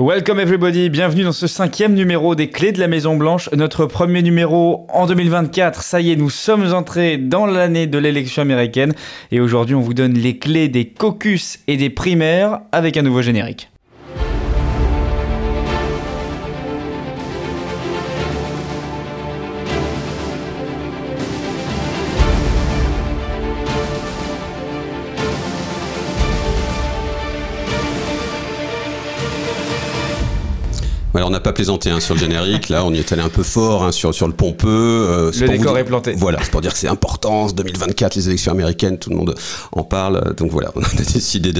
Welcome everybody, bienvenue dans ce cinquième numéro des Clés de la Maison Blanche, notre premier numéro en 2024. Ça y est, nous sommes entrés dans l'année de l'élection américaine et aujourd'hui on vous donne les clés des caucus et des primaires avec un nouveau générique. Alors on n'a pas plaisanté hein, sur le générique, là on y est allé un peu fort hein, sur, sur le pompeux. Euh, le décor est planté. Voilà, c'est pour dire que c'est important, 2024, les élections américaines, tout le monde en parle. Donc voilà, on a décidé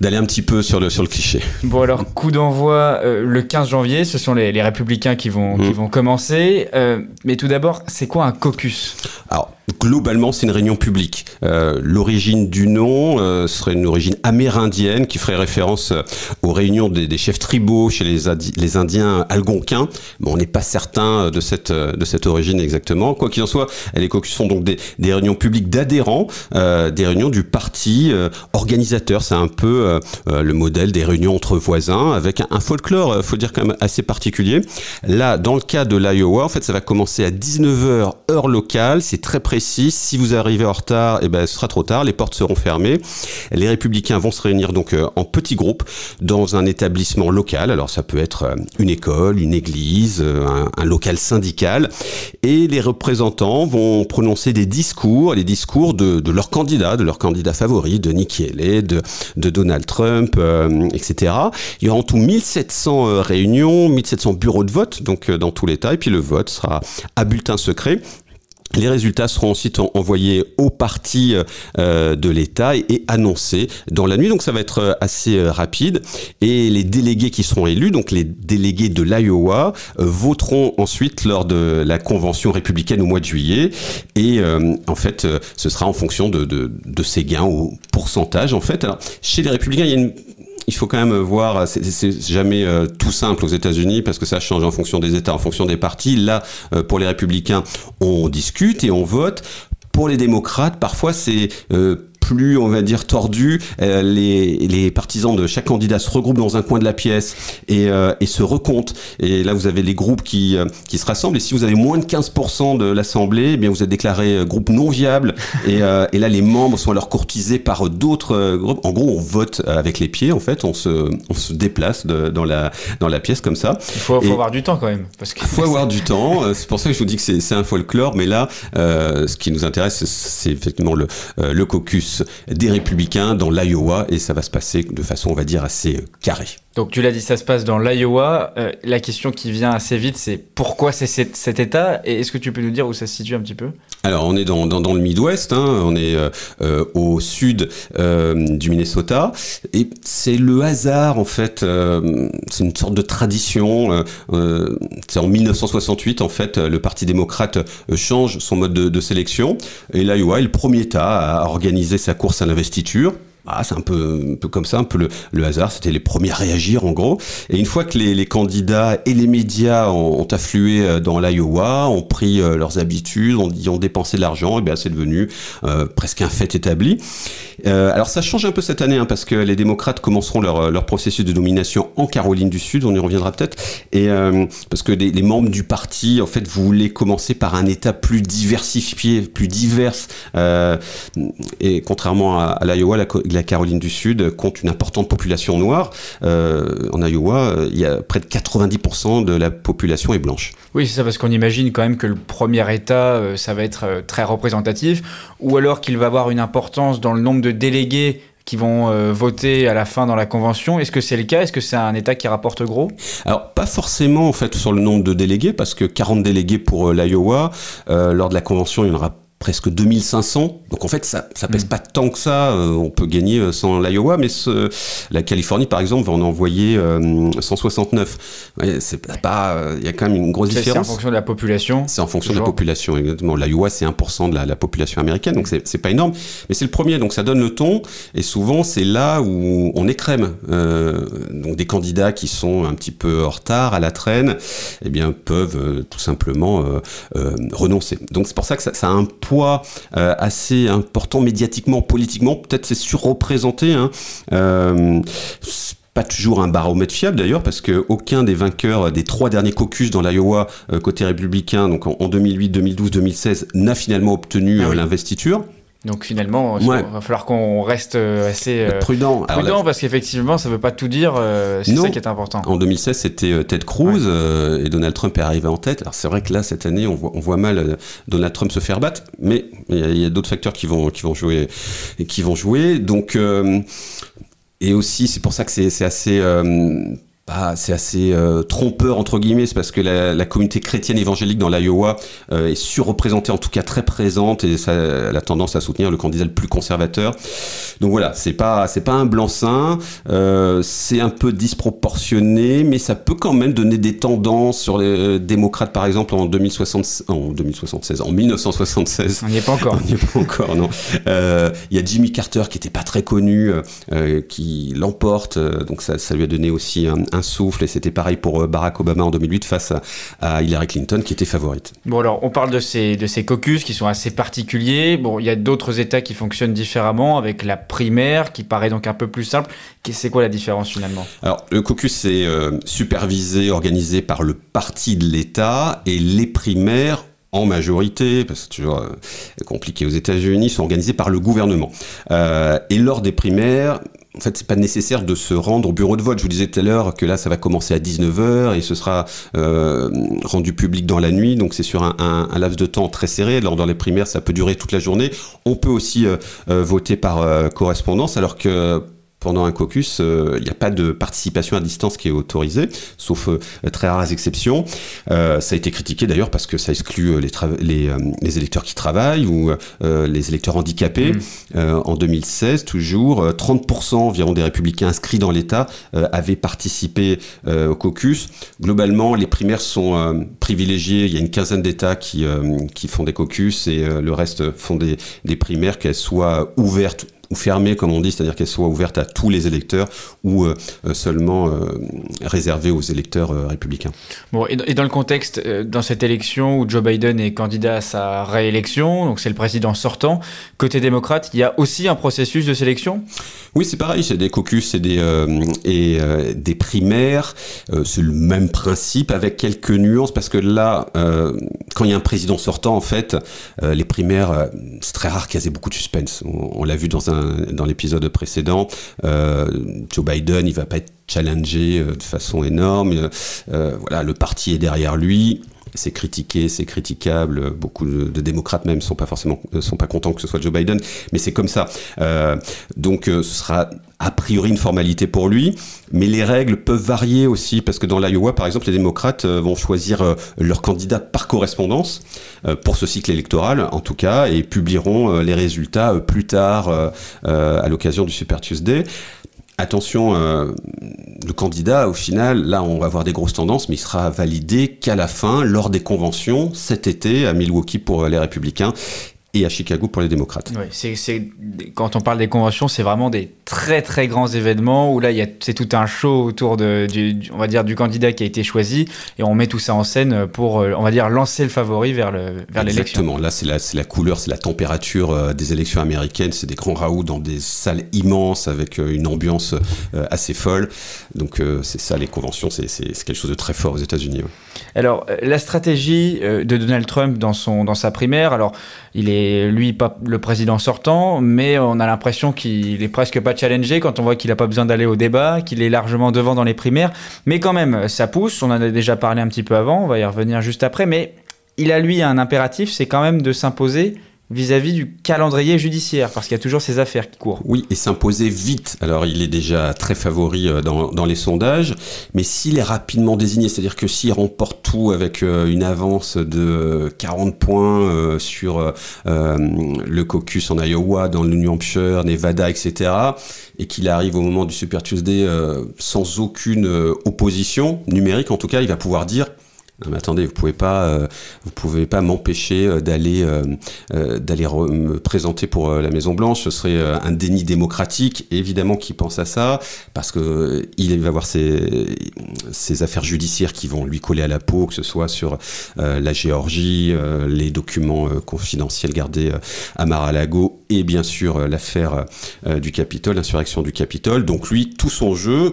d'aller un petit peu sur le, sur le cliché. Bon alors, coup d'envoi euh, le 15 janvier, ce sont les, les républicains qui vont, qui mmh. vont commencer. Euh, mais tout d'abord, c'est quoi un caucus? Alors, globalement, c'est une réunion publique. Euh, l'origine du nom euh, serait une origine amérindienne qui ferait référence euh, aux réunions des, chefs tribaux chez les, Indiens algonquins. Mais on n'est pas certain de cette, de cette origine exactement. Quoi qu'il en soit, les caucus sont donc des, des réunions publiques d'adhérents, des réunions du parti organisateur. C'est un peu le modèle des réunions entre voisins avec un, un folklore, faut dire quand même assez particulier. Là, dans le cas de l'Iowa, en fait, ça va commencer à 19h heure locale. C'est très précis si vous arrivez en retard, eh ben, ce sera trop tard, les portes seront fermées. Les républicains vont se réunir donc euh, en petits groupes dans un établissement local. Alors ça peut être euh, une école, une église, euh, un, local syndical. Et les représentants vont prononcer des discours, les discours de, de leurs candidats, de leurs candidats favoris, de Nikki Haley, de, Donald Trump, etc. Il y aura en tout 1700 réunions, 1700 bureaux de vote, donc dans tout l'État. Et puis le vote sera à bulletin secret. Les résultats seront ensuite envoyés aux partis euh, de l'État et, annoncés dans la nuit. Donc ça va être euh, assez euh, rapide. Et les délégués qui seront élus, donc les délégués de l'Iowa, voteront ensuite lors de la convention républicaine au mois de juillet. Et en fait, ce sera en fonction de, de, de ces gains au pourcentage. En fait, alors chez les républicains, il y a une il faut quand même voir, c'est jamais euh, tout simple aux États-Unis parce que ça change en fonction des États, en fonction des partis. Là, euh, pour les républicains, on discute et on vote. Pour les démocrates, parfois c'est euh, plus, on va dire, tordu. Euh, les, les, partisans de chaque candidat se regroupent dans un coin de la pièce et, euh, et se recomptent. Et là, vous avez les groupes qui, euh, qui se rassemblent. Et si vous avez moins de 15% de l'Assemblée, eh bien, vous êtes déclaré groupe non viable. Et, et là, les membres sont alors courtisés par d'autres groupes. En gros, on vote avec les pieds, en fait. On se, on se déplace de, dans, la, dans la pièce comme ça. Il faut, faut avoir du temps quand même. Parce Il faut avoir du temps. C'est pour ça que je vous dis que c'est un folklore. Mais là, ce qui nous intéresse, c'est effectivement le, le caucus des républicains dans l'Iowa et ça va se passer de façon, on va dire, assez carrée. Donc tu l'as dit, ça se passe dans l'Iowa. Euh, la question qui vient assez vite, c'est pourquoi c'est cet, État? Et est-ce que tu peux nous dire où ça se situe un petit peu? Alors on est dans, le Midwest, hein. on est euh, euh, au sud du Minnesota, et c'est le hasard en fait, c'est une sorte de tradition. c'est en 1968 en fait, le Parti démocrate change son mode de, de sélection, et l'Iowa est le premier État à organiser sa course à l'investiture ah, c'est un peu, un peu comme ça, un peu le, hasard. C'était les premiers à réagir, en gros. Et une fois que les, candidats et les médias ont, afflué euh, dans l'Iowa, ont pris euh, leurs habitudes, ont, ont dépensé de l'argent, et bien c'est devenu euh, presque un fait établi. Alors ça change un peu cette année, hein, parce que les démocrates commenceront leur, leur processus de nomination en Caroline du Sud. On y reviendra peut-être. Et parce que les, membres du parti, en fait, voulaient commencer par un État plus diversifié, plus divers. et contrairement à, l'Iowa, Caroline du Sud compte une importante population noire. Euh, en Iowa, il y a près de 90% de la population est blanche. Oui, c'est ça, parce qu'on imagine quand même que le premier État, euh, ça va être euh, très représentatif, ou alors qu'il va avoir une importance dans le nombre de délégués qui vont voter à la fin dans la convention. Est-ce que c'est le cas? Est-ce que c'est un État qui rapporte gros? Alors, pas forcément en fait sur le nombre de délégués, parce que 40 délégués pour l'Iowa, lors de la convention, il y en aura presque 2500. Donc en fait, ça, ça pèse mm. pas tant que ça. Euh, on peut gagner euh, sans l'Iowa, mais ce, la Californie, par exemple, va en envoyer 169. Euh, c'est pas, il y a quand même une grosse différence. C'est en fonction de la population. C'est en fonction de la population, exactement. L'Iowa, c'est 1% de la, la, population américaine, donc c'est pas énorme, mais c'est le premier, donc ça donne le ton. Et souvent, c'est là où on écrème. Donc des candidats qui sont un petit peu en retard, à la traîne, eh bien peuvent tout simplement renoncer. Donc c'est pour ça que ça, ça a un poids euh, assez important médiatiquement, politiquement. Peut-être c'est surreprésenté. Hein. Euh, pas toujours un baromètre fiable d'ailleurs, parce que aucun des vainqueurs des trois derniers caucus dans l'Iowa côté républicain, donc en, 2008, 2012, 2016, n'a finalement obtenu ah l'investiture. Donc finalement, il va falloir qu'on reste euh, assez euh, prudent. Prudent parce qu'effectivement, ça ne veut pas tout dire. Euh, c'est ça qui est important. En 2016, c'était Ted Cruz et Donald Trump est arrivé en tête. Alors c'est vrai que là, cette année, on voit, on voit mal Donald Trump se faire battre, mais il y a, d'autres facteurs qui vont, qui vont jouer et qui vont jouer. Donc et aussi, c'est pour ça que c'est assez bah, c'est assez euh, trompeur entre guillemets, c'est parce que la, la, communauté chrétienne évangélique dans l'Iowa euh, est surreprésentée, en tout cas très présente, et ça elle a tendance à soutenir le candidat le plus conservateur. Donc voilà, c'est pas c'est pas un blanc-seing, euh, c'est un peu disproportionné, mais ça peut quand même donner des tendances sur les euh, démocrates, par exemple en 2076, en 2076, en 1976. On n'y est pas encore. On n'y est pas encore, non. Euh, il y a Jimmy Carter qui était pas très connu, qui l'emporte, donc ça, ça lui a donné aussi un un souffle, et c'était pareil pour euh, Barack Obama en 2008 face à, Hillary Clinton qui était favorite. Bon alors on parle de ces, de ces caucus qui sont assez particuliers. Bon, il y a d'autres États qui fonctionnent différemment avec la primaire qui paraît donc un peu plus simple. C'est quoi la différence finalement? Alors le caucus est euh, supervisé, organisé par le parti de l'État et les primaires en majorité, parce que c'est toujours euh, compliqué aux États-Unis, sont organisés par le gouvernement. et lors des primaires, en fait, c'est pas nécessaire de se rendre au bureau de vote. Je vous disais tout à l'heure que là, ça va commencer à 19h et ce sera euh, rendu public dans la nuit. Donc, c'est sur un, un, laps de temps très serré. Lors dans les primaires, ça peut durer toute la journée. On peut aussi euh, euh, voter par correspondance, alors que pendant un caucus, euh, il n'y a pas de participation à distance qui est autorisée, sauf euh, très rares exceptions. Euh, ça a été critiqué d'ailleurs parce que ça exclut les, les, les, électeurs qui travaillent ou les électeurs handicapés. Mmh. en 2016, toujours, 30% environ des républicains inscrits dans l'État avaient participé au caucus. Globalement, les primaires sont privilégiées. Il y a une quinzaine d'États qui, qui font des caucus et le reste font des, des primaires, qu'elles soient ouvertes ou fermée, comme on dit, c'est-à-dire qu'elle soit ouverte à tous les électeurs ou euh, euh, seulement euh, réservée aux électeurs républicains. Bon, et, dans le contexte, dans cette élection où Joe Biden est candidat à sa réélection, donc c'est le président sortant, côté démocrate, il y a aussi un processus de sélection? Oui, c'est pareil, c'est des caucus et des, et, des primaires, c'est le même principe avec quelques nuances, parce que là, quand il y a un président sortant, en fait, les primaires, c'est très rare qu'il y ait beaucoup de suspense. On, on l'a vu dans un dans l'épisode précédent, euh, Joe Biden, il va pas être challengé euh, de façon énorme. Euh, voilà, le parti est derrière lui c'est critiqué, c'est critiquable. Beaucoup de, démocrates même sont pas forcément sont pas contents que ce soit Joe Biden, mais c'est comme ça. donc ce sera a priori une formalité pour lui, mais les règles peuvent varier aussi parce que dans l'Iowa, par exemple, les démocrates vont choisir leur candidat par correspondance pour ce cycle électoral, en tout cas, et publieront les résultats plus tard à l'occasion du Super Tuesday. Attention, euh, le candidat, au final, là, on va avoir des grosses tendances, mais il sera validé qu'à la fin, lors des conventions, cet été, à Milwaukee pour les Républicains et à Chicago pour les démocrates. Oui, quand on parle des conventions, c'est vraiment des très très grands événements où là, c'est tout un show autour de, du, on va dire, du candidat qui a été choisi et on met tout ça en scène pour, euh, on va dire, lancer le favori vers, le, vers l'élection. Exactement, là, c'est la, couleur, c'est la température euh, des élections américaines, c'est des grands raouts dans des salles immenses avec euh, une ambiance assez folle. Donc, c'est ça, les conventions, c'est, c'est, quelque chose de très fort aux États-Unis. Alors, la stratégie de Donald Trump dans, son, dans sa primaire, alors, il est lui pas le président sortant, mais on a l'impression qu'il est presque pas challengé quand on voit qu'il n'a pas besoin d'aller au débat, qu'il est largement devant dans les primaires. Mais quand même, ça pousse. On en a déjà parlé un petit peu avant. On va y revenir juste après. Mais il a lui un impératif, c'est quand même de s'imposer vis-à-vis du calendrier judiciaire, parce qu'il y a toujours ces affaires qui courent. Oui, et s'imposer vite. Alors, il est déjà très favori euh, dans, dans les sondages, mais s'il est rapidement désigné, c'est-à-dire que s'il remporte tout avec euh, une avance de 40 points sur le caucus en Iowa, dans le New Hampshire, Nevada, etc., et qu'il arrive au moment du Super Tuesday sans aucune opposition numérique, en tout cas, il va pouvoir dire non mais attendez, vous pouvez pas, euh, vous pouvez pas m'empêcher euh, d'aller euh, d'aller me présenter pour la Maison Blanche. Ce serait un déni démocratique. évidemment, qui pense à ça parce que il va avoir ses, ses affaires judiciaires qui vont lui coller à la peau, que ce soit sur la Géorgie, les documents confidentiels gardés à Mar-a-Lago et bien sûr l'affaire du Capitole, l'insurrection du Capitole. Donc lui, tout son jeu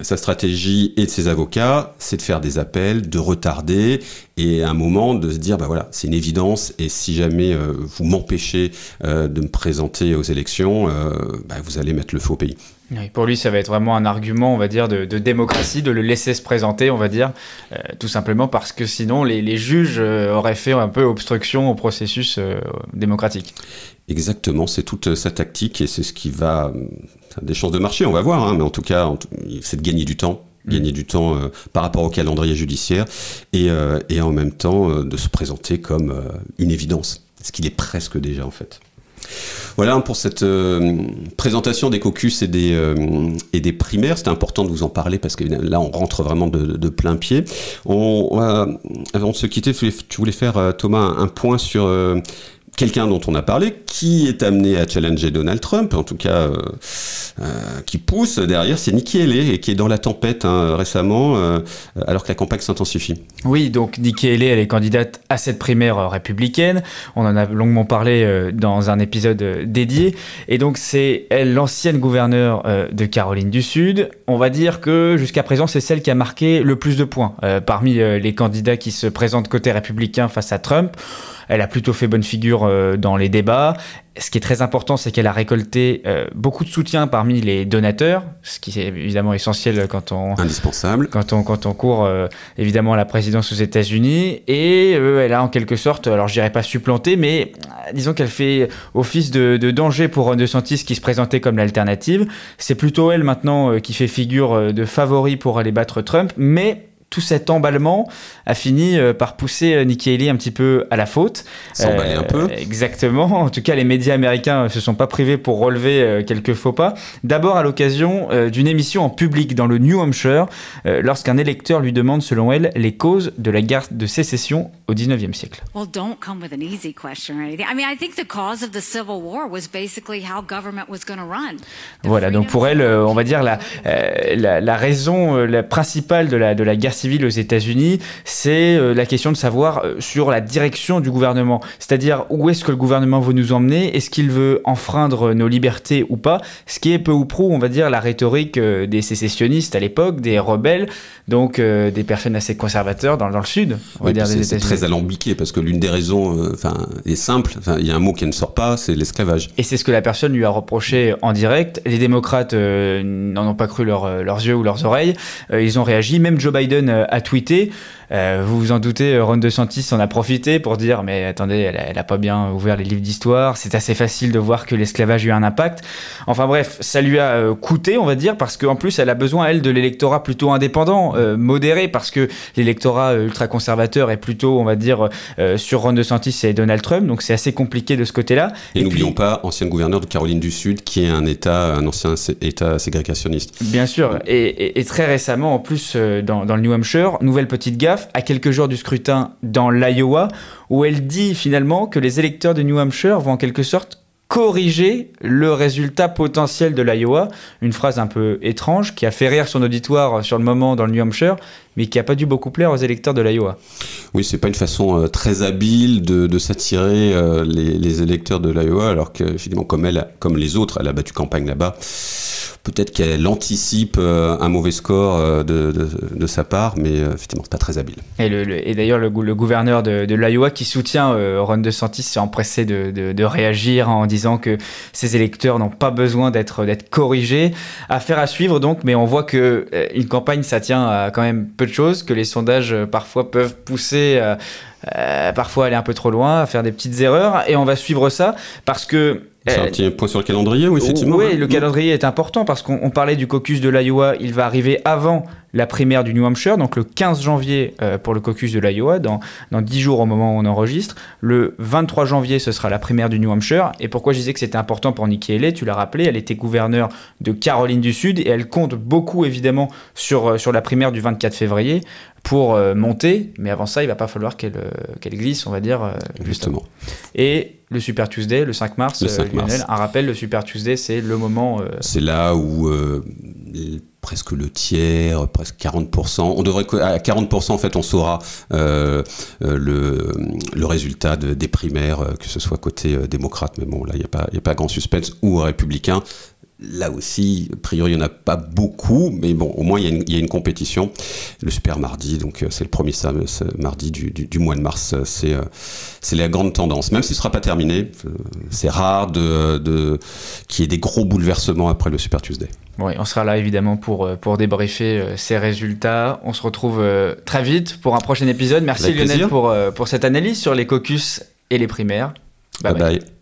sa stratégie et de ses avocats, c'est de faire des appels, de retarder, et à un moment de se dire, bah voilà, c'est une évidence, et si jamais euh, vous m'empêchez euh, de me présenter aux élections, euh, bah, vous allez mettre le feu au pays. Pour lui, ça va être vraiment un argument, on va dire, de, démocratie, de le laisser se présenter, on va dire, tout simplement parce que sinon, les juges auraient fait un peu obstruction au processus démocratique. Exactement, c'est toute sa tactique et c'est ce qui va des chances de marché, on va voir, hein, mais en tout cas, c'est de gagner du temps mm. gagner du temps euh, par rapport au calendrier judiciaire et, euh, et en même temps euh, de se présenter comme une évidence, ce qu'il est presque déjà en fait. Voilà pour cette présentation des caucus et des, et des primaires. C'était important de vous en parler parce que là, on rentre vraiment de, de plein pied. On, avant de se quitter, tu voulais faire, Thomas, un point sur quelqu'un dont on a parlé, qui est amené à challenger Donald Trump, en tout cas euh, euh, qui pousse derrière, c'est Nikki Haley, et qui est dans la tempête hein, récemment, euh, alors que la campagne s'intensifie. Oui, donc Nikki Haley, elle est candidate à cette primaire républicaine. On en a longuement parlé dans un épisode dédié. Et donc c'est elle, l'ancienne gouverneure de Caroline du Sud. On va dire que jusqu'à présent, c'est celle qui a marqué le plus de points parmi les candidats qui se présentent côté républicain face à Trump. Elle a plutôt fait bonne figure euh, dans les débats. Ce qui est très important, c'est qu'elle a récolté euh, beaucoup de soutien parmi les donateurs, ce qui est évidemment essentiel quand on indispensable quand on quand on court euh, évidemment à la présidence aux États-Unis. Et elle a en quelque sorte, alors je dirais pas supplanté, mais disons qu'elle fait office de, de, danger pour Ron DeSantis qui se présentait comme l'alternative. C'est plutôt elle maintenant qui fait figure de favori pour aller battre Trump, mais tout cet emballement a fini euh, par pousser euh, Nikki Haley un petit peu à la faute. S'emballer un peu. Euh, exactement. En tout cas, les médias américains ne se sont pas privés pour relever quelques faux pas. D'abord à l'occasion d'une émission en public dans le New Hampshire, lorsqu'un électeur lui demande, selon elle, les causes de la guerre de sécession au 19e siècle. Well, don't come with an easy question or anything. I mean, I think the cause of the Civil War was basically how government was going to run. Voilà, donc pour elle, on va dire la, la, la raison la principale de la, de la guerre civile aux États-Unis, c'est euh, la question de savoir euh, sur la direction du gouvernement. C'est-à-dire où est-ce que le gouvernement veut nous emmener? Est-ce qu'il veut enfreindre nos libertés ou pas? Ce qui est peu ou prou, on va dire, la rhétorique euh, des sécessionnistes à l'époque, des rebelles, donc des personnes assez conservateurs dans, dans le sud, on va dire, des C'est très alambiqué parce que l'une des raisons enfin, est simple. Il y a un mot qui ne sort pas, c'est l'esclavage. Et c'est ce que la personne lui a reproché en direct. Les démocrates n'en ont pas cru leurs yeux ou leurs oreilles. ils ont réagi. Même Joe Biden a tweeté euh, vous vous en doutez, euh, Ron DeSantis en a profité pour dire mais attendez, elle, a, pas bien ouvert les livres d'histoire. C'est assez facile de voir que l'esclavage a eu un impact. Enfin bref, ça lui a euh, coûté, on va dire, parce qu'en plus elle a besoin elle de l'électorat plutôt indépendant, modéré, parce que l'électorat ultra conservateur est plutôt, on va dire, sur Ron DeSantis et Donald Trump. Donc c'est assez compliqué de ce côté-là. Et, n'oublions pas, ancien gouverneur de Caroline du Sud, qui est un État, un ancien État ségrégationniste. Bien sûr. Et, très récemment, en plus, dans, dans le New Hampshire, nouvelle petite gaffe à quelques jours du scrutin dans l'Iowa, où elle dit finalement que les électeurs de New Hampshire vont en quelque sorte corriger le résultat potentiel de l'Iowa. Une phrase un peu étrange qui a fait rire son auditoire sur le moment dans le New Hampshire, mais qui n'a pas dû beaucoup plaire aux électeurs de l'Iowa. Oui, c'est pas une façon euh, très habile de, s'attirer euh, les, électeurs de l'Iowa, alors que finalement, comme elle, comme les autres, elle a battu campagne là-bas peut-être qu'elle anticipe euh, un mauvais score euh, de, sa part, mais euh, effectivement, pas très habile. Et, d'ailleurs, le, gouverneur de, l'Iowa qui soutient Ron DeSantis s'est empressé de, réagir en disant que ses électeurs n'ont pas besoin d'être corrigés. Affaire à suivre donc, mais on voit que une campagne, ça tient à quand même peu de choses, que les sondages parfois peuvent pousser. parfois aller un peu trop loin, faire des petites erreurs, et on va suivre ça parce que c'est un euh, petit point sur le calendrier, oui, effectivement. Oui, le calendrier est important parce qu'on parlait du caucus de l'Iowa, il va arriver avant la primaire du New Hampshire, donc le 15 janvier euh, pour le caucus de l'Iowa, dans, dans 10 jours au moment où on enregistre. Le 23 janvier, ce sera la primaire du New Hampshire. Et pourquoi je disais que c'était important pour Nikki Haley Tu l'as rappelé, elle était gouverneure de Caroline du Sud et elle compte beaucoup évidemment sur, euh, sur la primaire du 24 février pour monter, mais avant ça, il va pas falloir qu'elle glisse, on va dire. Justement. Et le Super Tuesday, le 5 mars, le 5 mars. un rappel, le Super Tuesday, c'est le moment. Euh, c'est là où euh, presque le tiers, presque 40%. On devrait à 40% en fait, on saura euh, le, le, résultat des primaires, que ce soit côté démocrate, mais bon là il n'y a pas il a pas grand suspense ou républicain. Là aussi, a priori, il n'y en a pas beaucoup, mais bon, au moins, il y, a une, compétition. Le Super Mardi, donc c'est le premier mardi du, mois de mars. C'est c'est la grande tendance. Même si ce ne sera pas terminé, c'est rare de, de qu'il y ait des gros bouleversements après le Super Tuesday. Oui, on sera là évidemment pour, pour débriefer ces résultats. On se retrouve très vite pour un prochain épisode. Merci Lionel pour, pour cette analyse sur les caucus et les primaires. bye. bye.